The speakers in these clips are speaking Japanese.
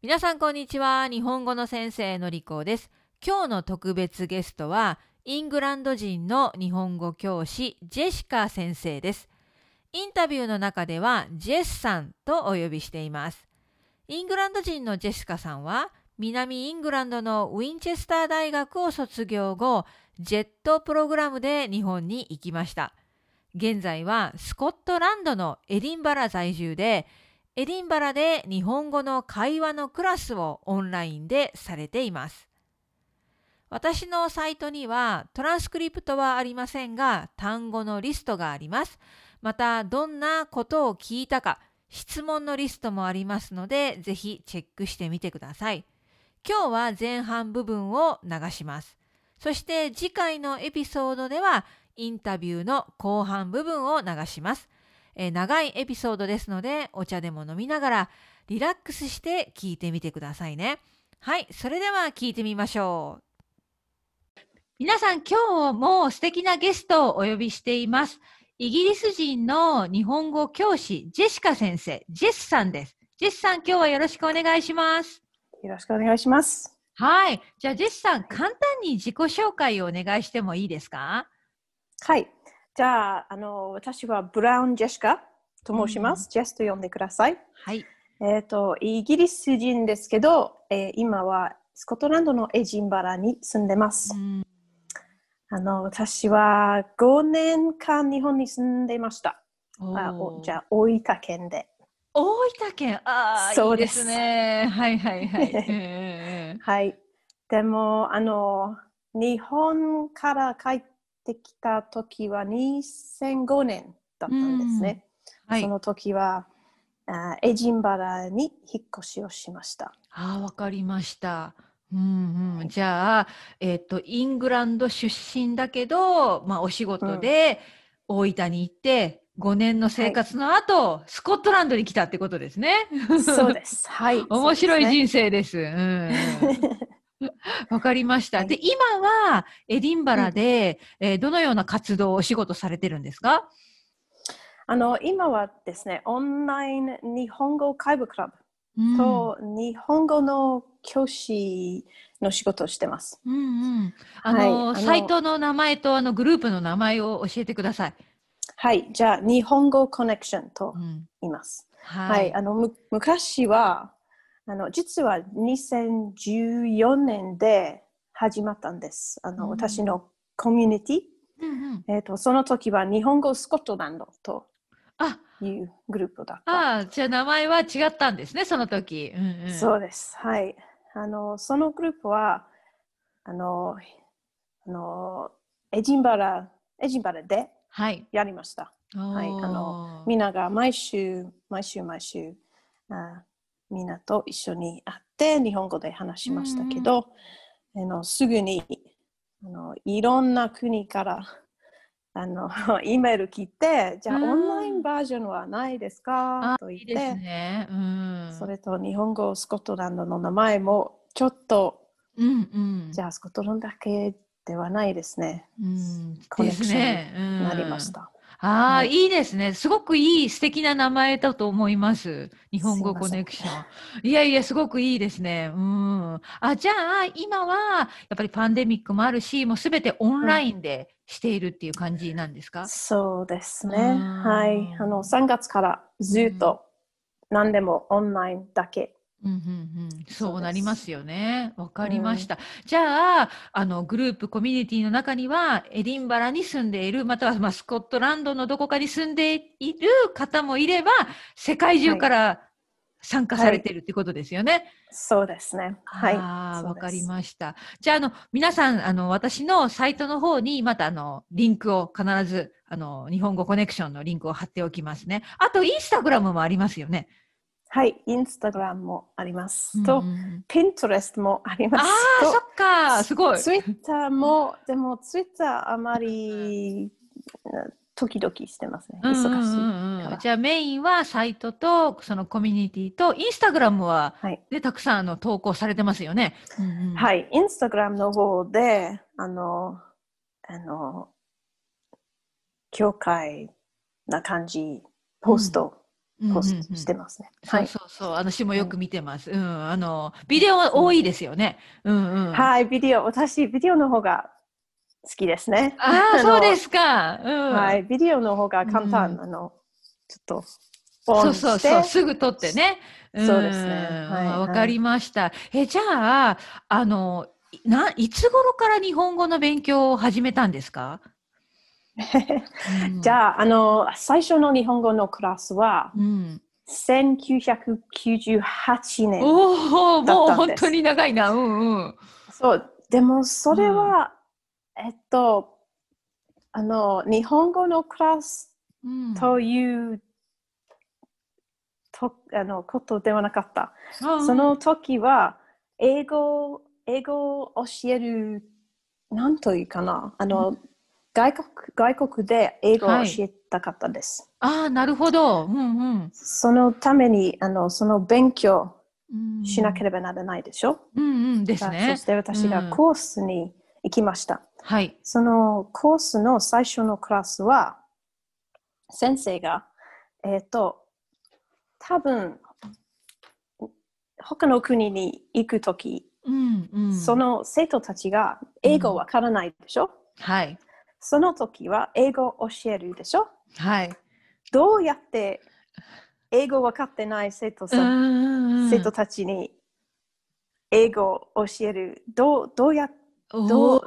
皆さんこんにちは。日本語の先生のりこです。今日の特別ゲストはイングランド人の日本語教師ジェシカ先生です。インタビューの中ではジェスさんとお呼びしています。イングランド人のジェシカさんは南イングランドのウィンチェスター大学を卒業後ジェットプログラムで日本に行きました。現在はスコットランドのエディンバラ在住でエディンバラで日本語の会話のクラスをオンラインでされています。私のサイトにはトランスクリプトはありませんが単語のリストがあります。またどんなことを聞いたか質問のリストもありますのでぜひチェックしてみてください。今日は前半部分を流します。そして次回のエピソードではインタビューの後半部分を流します。えー、長いエピソードですので、お茶でも飲みながらリラックスして聞いてみてくださいね。はい、それでは聞いてみましょう。皆さん、今日も素敵なゲストをお呼びしています。イギリス人の日本語教師、ジェシカ先生、ジェスさんです。ジェスさん、今日はよろしくお願いします。よろしくお願いします。はい。じゃあ、ジェスさん、簡単に自己紹介をお願いしてもいいですか？はい。じゃあ、あの、私はブラウン・ジェシカと申します。うん、ジェスと呼んでください。はい。えっ、ー、と、イギリス人ですけど、えー、今はスコットランドのエジンバラに住んでます。うん、あの、私は5年間日本に住んでいました。あおじゃあ、大分県で。大分県ああ、そうですね。はいはいはい。はい。でも、あの、日本から帰ってきた時は2005年だったんですね。はい、その時はあエジンバラに引っ越しをしました。ああ、わかりました。うんうん、じゃあ、えっ、ー、と、イングランド出身だけど、まあ、お仕事で大分に行って、5年の生活の後、はい、スコットランドに来たってことですね。そうです。はい。面白い人生です。うん わかりました。で、今はエディンバラで、うん、えー、どのような活動をお仕事されてるんですか？あの今はですね、オンライン日本語会話クラブと日本語の教師の仕事をしてます。うんうん。あの、はい、サイトの名前とあのグループの名前を教えてください。はい、じゃあ日本語コネクションと言います。うん、はい、はい、あの昔はあの実は2014年で始まったんです。あの、うん、私のコミュニティ、うんうん、えーと、その時は日本語スコットランドというグループだった。ああ、じゃあ名前は違ったんですね、その時。うんうん、そうです。はい。あのそのグループはあのあのエジンバラエジンバラでやりました。はい、あのみんなが毎週毎週毎週あみんなと一緒に会って日本語で話しましたけど、あのすぐにあのいろんな国から あの E メール来て、じゃあオンラインバージョンはないですか？と言って、いいね。うん、それと日本語スコットランドの名前もちょっと、うんうん、じゃあスコットランドだけではないですね。うん、コネクションになりました。ああ、いいですね。すごくいい素敵な名前だと思います。日本語コネクション。いやいや、すごくいいですね。うん。あ、じゃあ、今は、やっぱりパンデミックもあるし、もうすべてオンラインでしているっていう感じなんですか、うん、そうですね。はい。あの、3月からずっと何でもオンラインだけうんうんうん、そうなりますよね。わかりました。うん、じゃあ、あの、グループ、コミュニティの中には、エディンバラに住んでいる、または、まあ、スコットランドのどこかに住んでいる方もいれば、世界中から参加されているってことですよね。はい、そうですね。はい。ああ、わかりました。じゃあ、あの、皆さん、あの、私のサイトの方に、また、あの、リンクを必ず、あの、日本語コネクションのリンクを貼っておきますね。あと、インスタグラムもありますよね。はい、インスタグラムもあります。と、ピントレストもあります。ああ、そっか、すごい。ツイッターも、でもツイッターあまり、時々してますね。忙しいじゃあメインはサイトとそのコミュニティとインスタグラムは、はい、たくさんあの投稿されてますよね。うんうん、はい、インスタグラムの方であのあの教会な感じポストポストしてますね。はい。そうそう私もよく見てます。うん。あの、ビデオは多いですよね。うんうん。はい、ビデオ。私、ビデオの方が好きですね。あ あ、そうですか。うん。はい、ビデオの方が簡単。あの、ちょっと、そうそうそう、すぐ撮ってね。そうですね。わ、はい、かりました。え、じゃあ、あの、な、いつ頃から日本語の勉強を始めたんですか？じゃあ、あの、最初の日本語のクラスは、うん、1998年おお、もう本当に長いな。うんうん。そう、でもそれは、うん、えっと、あの、日本語のクラスという、とあのことではなかった。その時は、英語、英語を教える、なんというかな、あの、外国外国で英語を教えたかったです。はい、ああ、なるほど。うんうん、そのためにあのその勉強しなければならないでしょ？うんうんですね。そして私がコースに行きました。うん、はい。そのコースの最初のクラスは、先生が、えっ、ー、と、多分、他の国に行くとき、うんうん、その生徒たちが英語わからないでしょ、うん、はい。その時は英語を教えるでしょ？はい。どうやって英語分かってない生徒さん、生徒たちに英語を教える？どうどうやどう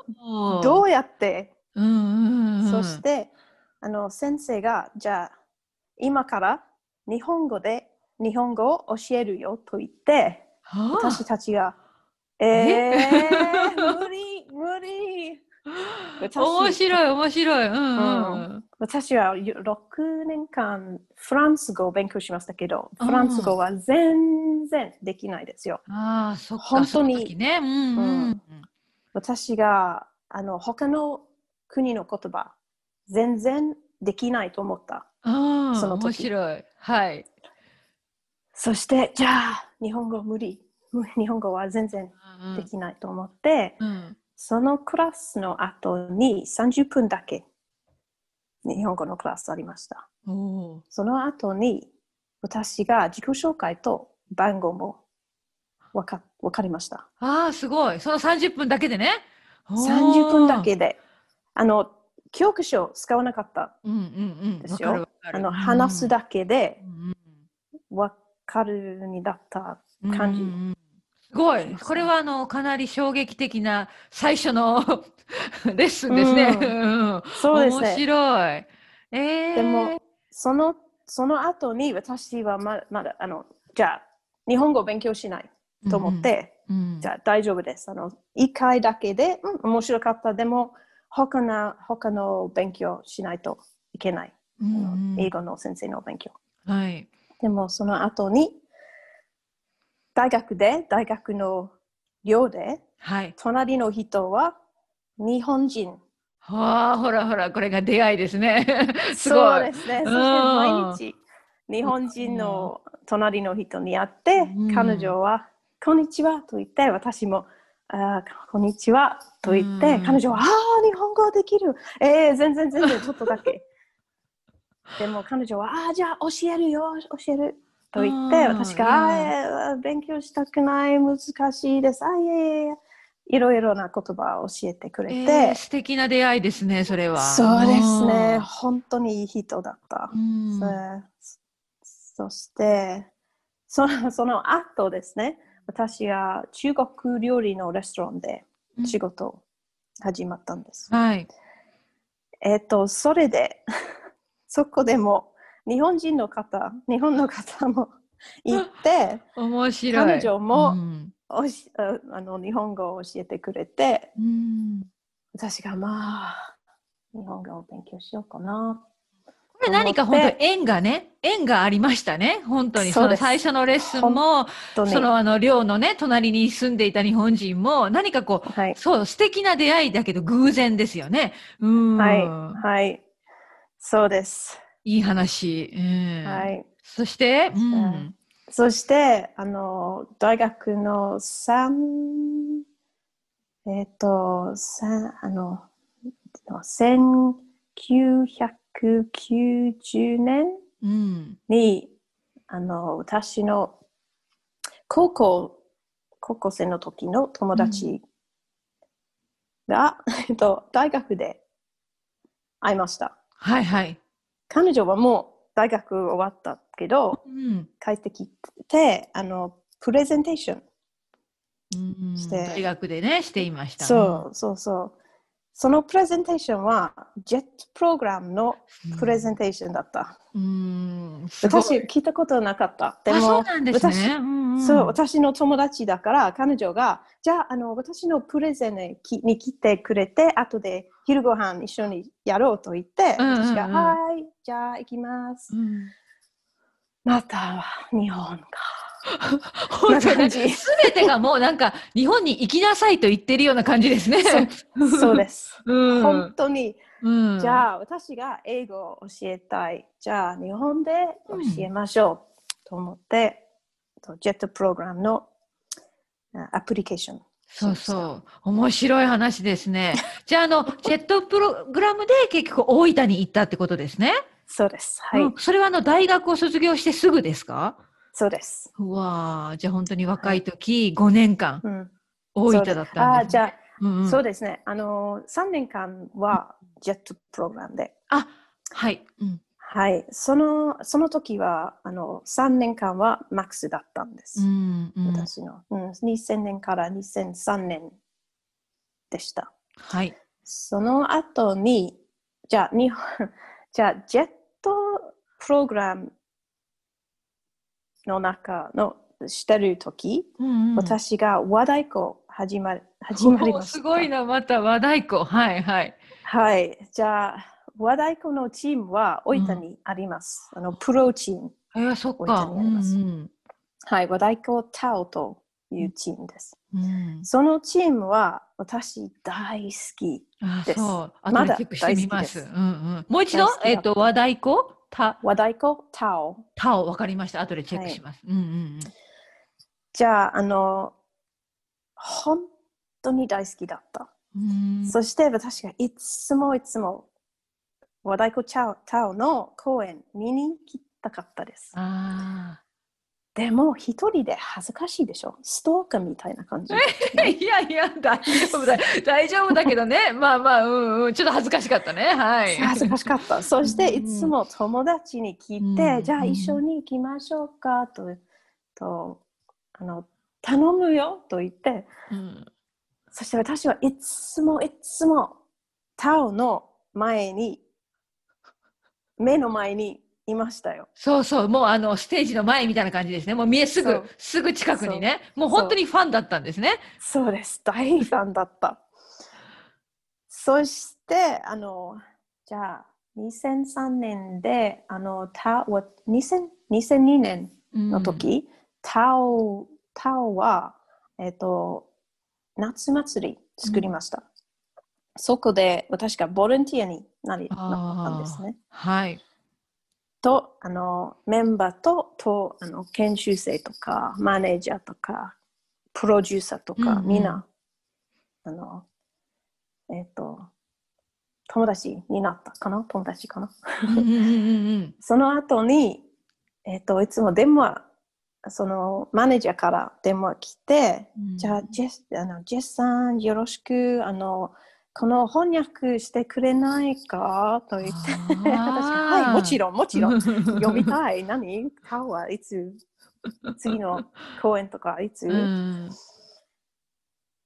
どうやって、そしてあの先生がじゃあ今から日本語で日本語を教えるよと言って、私たちがえー、無理無理面白い、面白い。うんうん、私は6年間フランス語を勉強しましたけど、フランス語は全然できないですよ。ああ、そっか。本当に。ねうんうんうん、私があの他の国の言葉全然できないと思った。その面白い。はい。そして、じゃあ、日本語無理。日本語は全然できないと思って、うん、そのクラスの後に30分だけ日本語のクラスありました。その後に私が自己紹介と番号もわかわかりました。ああ、すごい。その30分だけでね。30分だけで。あの、教科書使わなかったですよ。あの話すだけでわかるにだった感じ。うんうんすごい。これはあの、かなり衝撃的な最初の レッスンですね。うん、そうですね。面白い。えー、でも、その、その後に私はままだ、あの、じゃあ、日本語を勉強しないと思って、うんうん、じゃあ大丈夫です。あの、一回だけで、うん、面白かった。でも、他の、他の勉強しないといけない。うん、英語の先生の勉強。はい。でも、その後に、大学で、大学の寮で、はい、隣の人は日本人。はあ、ほらほら、これが出会いですね。すそうですね。そして毎日、日本人の隣の人に会って、うん、彼女は、こんにちはと言って、私も、あこんにちはと言って、うん、彼女は、ああ、日本語できる。えー、全然全然、ちょっとだけ。でも彼女は、ああ、じゃあ教えるよ、教える。と言って、私が、あ勉強したくない、難しいです。あいえいえ。いろいろな言葉を教えてくれて、えー、素敵な出会いですね、それは。そうですね。本当にいい人だった。そしてその、その後ですね、私は中国料理のレストランで仕事始まったんです。はい。えっ、と、それで、そこでも日本人の方、日本の方も 行って、面白い彼女も、うん、おしあの日本語を教えてくれて、うん、私がまあ、日本語を勉強しようかな。これ何か本当縁がね、縁がありましたね。本当に。その最初のレッスンも、そのあの寮のね、隣に住んでいた日本人も、何かこう、はい、そう、素敵な出会いだけど偶然ですよね。うん。はい。はい。そうです。いい話。うん、はい。そして、うん、そして、あの、大学の3、えっ、ー、と、三あの、1990年に、あの、私の高校、高校生の時の友達が、えっと、大学で会いました。はいはい。彼女はもう大学終わったけど、うん、帰ってきて、あの、プレゼンテーションして、大学でね、していました、そうそうそう。そのプレゼンテーションは、ジェットプログラムのプレゼンテーションだった。うん、私、聞いたことなかった。でも、そうなんですね。そう、私の友達だから、彼女が、じゃあ、あの、私のプレゼンに来てくれて、後で昼ご飯一緒にやろうと言って、私が、はい、じゃあ行きます。うん、また日本か。本当に全てがもうなんか日本に行きなさいと言ってるような感じですね。そうです。うん、本当に、うん、じゃあ私が英語を教えたい。じゃあ日本で教えましょう、と思って、うん、ジェットプログラムのアプリケーション。そうそう。面白い話ですね。じゃあ、あの、ジェットプログラムで結局大分に行ったってことですね。そうです。はい。それはあの、大学を卒業してすぐですか？そうです。うわじゃあ本当に若い時、5年間、うん、大分だったんです、ね、あじゃあ、うんうん、そうですね。あの、3年間はジェットプログラムで。あ、はい。うん、はい。その、その時は、あの、3年間はマックスだったんです。うんうん、私の、うん。2000年から2003年でした。はい。その後に、じゃあ、日本、じゃあ、ジェットプログラムの中のしてる時、うんうん、私が和太鼓始ま始まりました。すごいな、また和太鼓。はいはい。はい。じゃあ、和太鼓のチームは大分にあります。うん、あのプロチーム。えー、そっか。うんうん、はい。和太鼓タオというチームです。うん、そのチームは私大好きです。そう。まだチェックしてみます。うんうん、もう一度、えっ、ー、と、和太鼓た和太鼓タオ。タオ、わかりました。後でチェックします。はい、うんうんうん、じゃあ、あの、本当に大好きだった。そして私がいつもいつも和太鼓タオの公演見に来たかったです。あでも一人で恥ずかしいでしょ？ストーカーみたいな感じ、ね、いやいや大丈夫だ。大丈夫だけどね。まあまあうん。うん。ちょっと恥ずかしかったね。はい。恥ずかしかった。そしていつも友達に聞いて、うん、じゃあ一緒に行きましょうかととあの頼むよと言って、うん、そして私はいつもいつもタオの前に目の前にいましたよ。そうそう、もうあのステージの前みたいな感じですね。もう見えすぐ、すぐ近くにね。もう本当にファンだったんですね。そうです。大ファンだった。そして、あの、じゃあ、2003年で、あの、た2000 2002年の時、うん、タオ、タオは、えっ、ー、と、夏祭り作りました。うん、そこで私がボランティアになりなったんですね。はい。とあのメンバーととあの研修生とかマネージャーとかプロデューサーとか、うんうん、みんなあのえっ、ー、と友達になったかな？友達かな？その後に、えっ、ー、といつも電話そのマネージャーから電話来て、うん、じゃあジェスあのジェスさんよろしくあのこの翻訳してくれないかと言って、私が、はい、もちろん、もちろん、読みたい。何？顔はいつ、次の公演とかいつ、うん、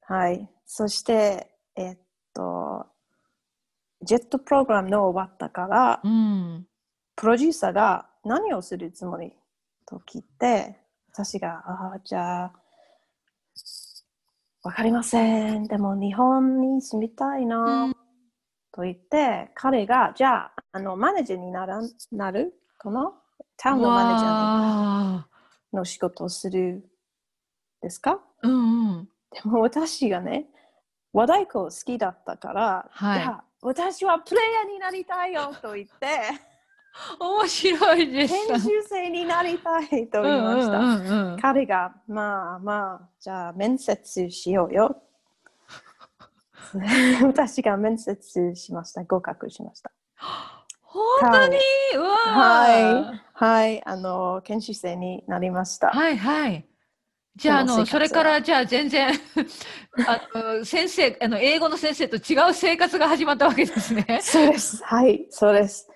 はい。そして、えっと、ジェットプログラムの終わったから、うん、プロデューサーが何をするつもり？と聞いて、私が、ああ、じゃあ、わかりません。でも日本に住みたいな、うん、と言って、彼が、じゃあ、あの、マネージャーにならなるこのタウンのマネージャーの仕事をするですか、うんうん、でも私がね、和太鼓好きだったから、はい、じゃあ、私はプレイヤーになりたいよと言って、面白いです。研修生になりたいと言いました。うんうんうん、彼が、まあまあ、じゃあ面接しようよ。私が面接しました。合格しました。本当に？はい。はい。あの、研修生になりました。はいはい。じゃあ、あの、それから、じゃあ、全然 あの、先生、あの、英語の先生と違う生活が始まったわけですね。そうです。はい、そうです。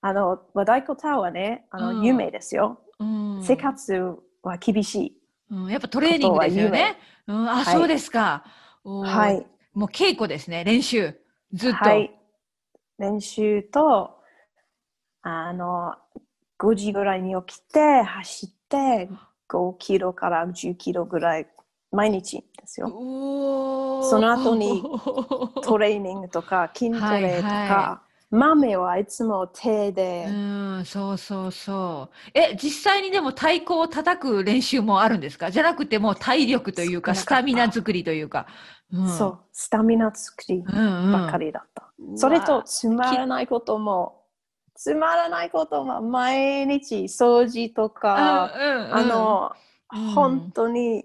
あの、和太鼓タワーね、あの、うん、有名ですよ。うん、生活は厳しい。うん、やっぱトレーニングですよね。うん、あ、はい、そうですか。はい。もう稽古ですね、練習。ずっと。はい。練習と、あの、5時ぐらいに起きて、走って、5キロから10キロぐらい毎日ですよ。その後にトレーニングとか筋トレとか、はいはい、豆はいつも手で。うん、そうそうそう。え、実際にでも太鼓を叩く練習もあるんですか？じゃなくてもう体力というか、スタミナ作りというか。うん、そう、スタミナ作りばかりだった。うんうん、それとつまらないこともつまらないことは毎日掃除とか、うんうんうん、あの、うん、本当に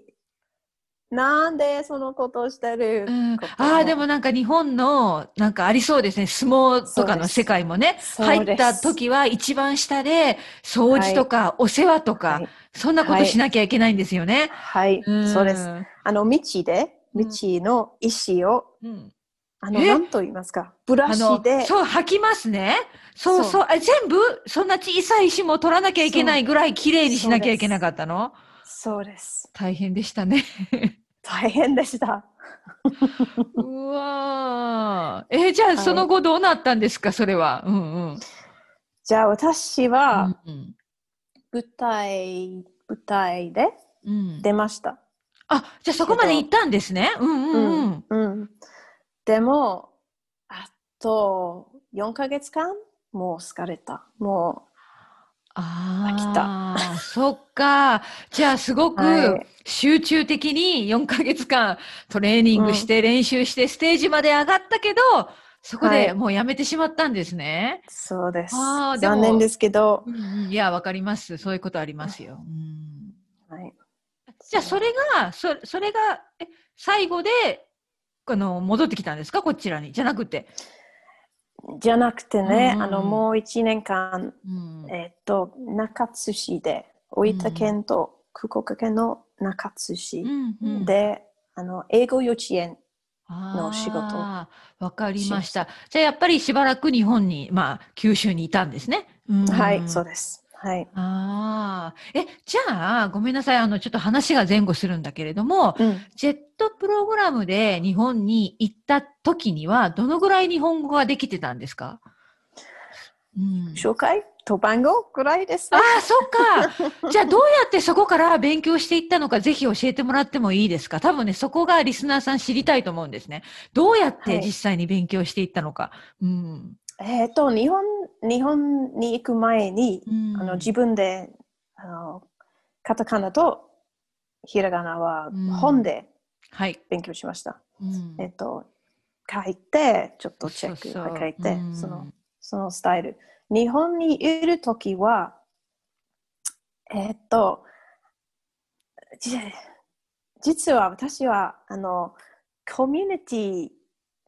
なんでそのことをしてる、うん、ああ、でもなんか日本のなんかありそうですね。相撲とかの世界もね。入った時は一番下で掃除とかお世話とか、はい、そんなことしなきゃいけないんですよね。はい、はい、そうです。あの、道で、道の石を、うん、あの、何と言いますか？ブラシで。そう、吐きますね。そうそう。え全部、そんな小さい石も取らなきゃいけないぐらい綺麗にしなきゃいけなかったの？そうです。大変でしたね。大変でした。うわえー、じゃあその後どうなったんですか、それは。うんうん。じゃあ私は、舞台、舞台で出ました。うん、あ、じゃあそこまで行ったんですね？うんうんうん。うん、うん、でも、あと4ヶ月間もう疲れた。もう、ああ。そっか。じゃあ、すごく集中的に4ヶ月間トレーニングして練習してステージまで上がったけど、うん、そこでもうやめてしまったんですね。はい、そうです。残念ですけど。うん、いや、わかります。そういうことありますよ。うん、はい。じゃあ、それが、そそれが、え、最後で、あの、戻ってきたんですか？こちらに。じゃなくて。じゃなくてね、うん、あのもう一年間、うん、えっ、と中津市で大分県と福岡県の中津市で、あの英語幼稚園の仕事。わかりました。じゃあやっぱりしばらく日本に、まあ九州にいたんですね。はい、そうです。はい。ああ。え、じゃあ、ごめんなさい。あの、ちょっと話が前後するんだけれども、うん、ジェットプログラムで日本に行った時には、どのぐらい日本語ができてたんですか、うん、紹介？と番号ぐらいです、ね、ああ、そっか。じゃあ、どうやってそこから勉強していったのか、ぜひ教えてもらってもいいですか？多分ね、そこがリスナーさん知りたいと思うんですね。どうやって実際に勉強していったのか。はい、うんえっ、ー、と、日本、日本に行く前に、うん、あの自分であのカタカナとひらがなは本で勉強しました。うん、えっ、ー、と、書いて、ちょっとチェック書いて、そのそのスタイル。日本にいるときは、えっ、ー、と、実は私はあのコミュニティ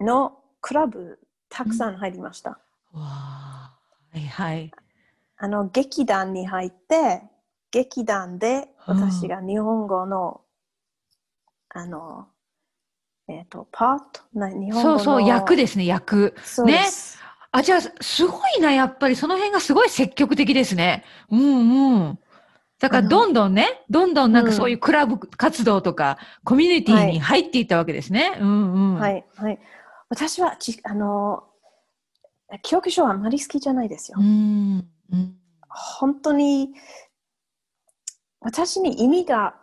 のクラブたくさん入りました。うん、わはいはい。あの劇団に入って劇団で私が日本語の、うん、あのえっ、ー、とパート？な日本語のそうそう役ですね役。ね？あじゃあすごいなやっぱり。その辺がすごい積極的ですね。うんうん。だからどんどんね、どんどんなんかそういうクラブ活動とか、コミュニティに入っていったわけですね。はい、うんうん。はい、はい。私はちあの教科書はあまり好きじゃないですよ。うんうん、本当に私に意味が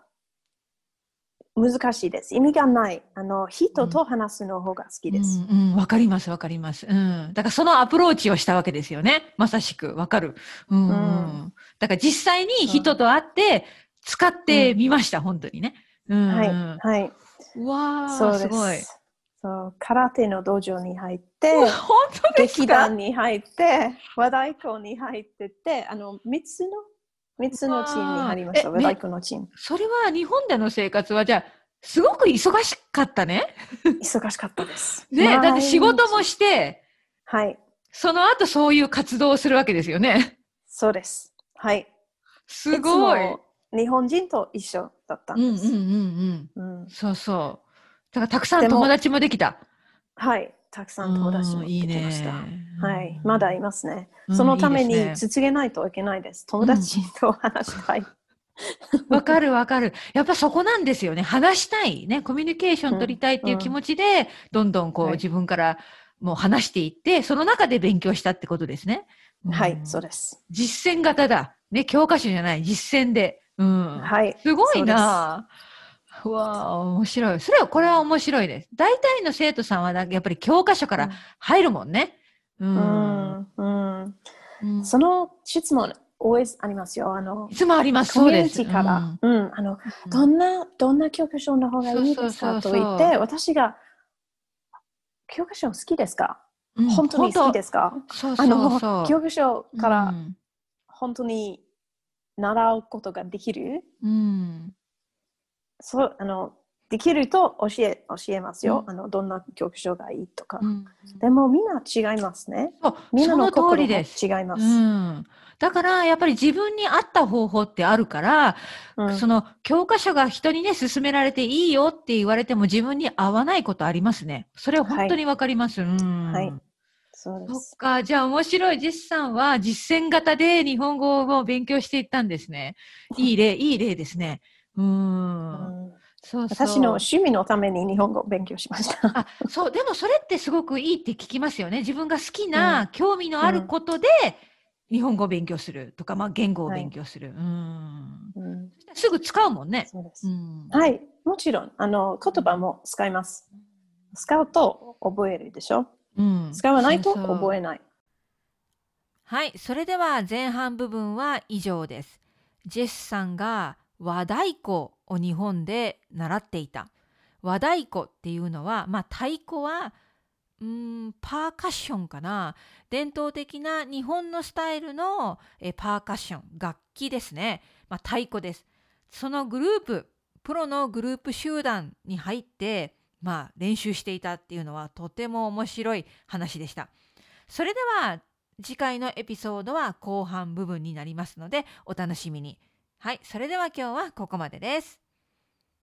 難しいです。意味がない。あの人と話すの方が好きです。わ、うんうん、かります、わかります。うん。だからそのアプローチをしたわけですよね。まさしく、わかる。うん、うん。だから実際に人と会って使ってみました、本当にね。うん、はい。はい。わあ、すごい。そう空手の道場に入って、本当です劇団に入って、和太鼓に入ってて、あの、三つの、三つのチームに入りました、和太鼓のチーム。それは日本での生活は、じゃあ、すごく忙しかったね？忙しかったです。ねだって仕事もして、はい。その後そういう活動をするわけですよね？そうです。はい。すごい。日本人と一緒だったんです。うんうんうんうん。うん、そうそう。だからたくさん友達もできた。はい。たくさん友達もできました。いいはい。まだいますね。そのために続けないといけないです。友達と話したい。わかるわかる。やっぱそこなんですよね。話したい。ね。コミュニケーション取りたいっていう気持ちで、どんどんこう、自分からもう話していって、その中で勉強したってことですね。はい、そうです。実践型だ。ね、教科書じゃない、実践で。うん。はい。すごいなうわあ、面白い。それは、これは面白いです。大体の生徒さんは、やっぱり教科書から入るもんね。うん。うん。うん、その質問、always ありますよ。あの、いつもあります。そうです。から、うん、うん、あの、どんな、どんな教科書の方がいいですかと言って、私が、教科書好きですか、うん、本当に好きですか？そうそうそう教科書から本当に習うことができる、うん、そうあのできると教え教えますよ、うん、あのどんな教科書がいいとか、うん、でもみんな違いますね。みんなの心も違います、うん、だからやっぱり自分に合った方法ってあるから、その教科書が人にね勧められていいよって言われても自分に合わないことありますね。それは本当にわかります、はい、うん。はい。そうです。そっか。じゃあ面白い。ジェスさんは実践型で日本語を勉強していったんですね。いい例、いい例ですね。うん。そう私の趣味のために日本語を勉強しました。あそう、でもそれってすごくいいって聞きますよね。自分が好きな、興味のあることで、日本語を勉強するとか、まあ、言語を勉強する、はい、うん、すぐ使うもんね。そうです、うん、はい、もちろんあの言葉も使います。使うと覚えるでしょ？うん、使わないと覚えない。はい、それでは前半部分は以上です。ジェスさんが和太鼓を日本で習っていた。和太鼓っていうのは、まあ、太鼓はうんパーカッションかな伝統的な日本のスタイルのえパーカッション楽器ですね、まあ、太鼓ですそのグループプロのグループ集団に入ってまあ、練習していたっていうのはとても面白い話でした。それでは次回のエピソードは後半部分になりますのでお楽しみに。はい、それでは今日はここまでです。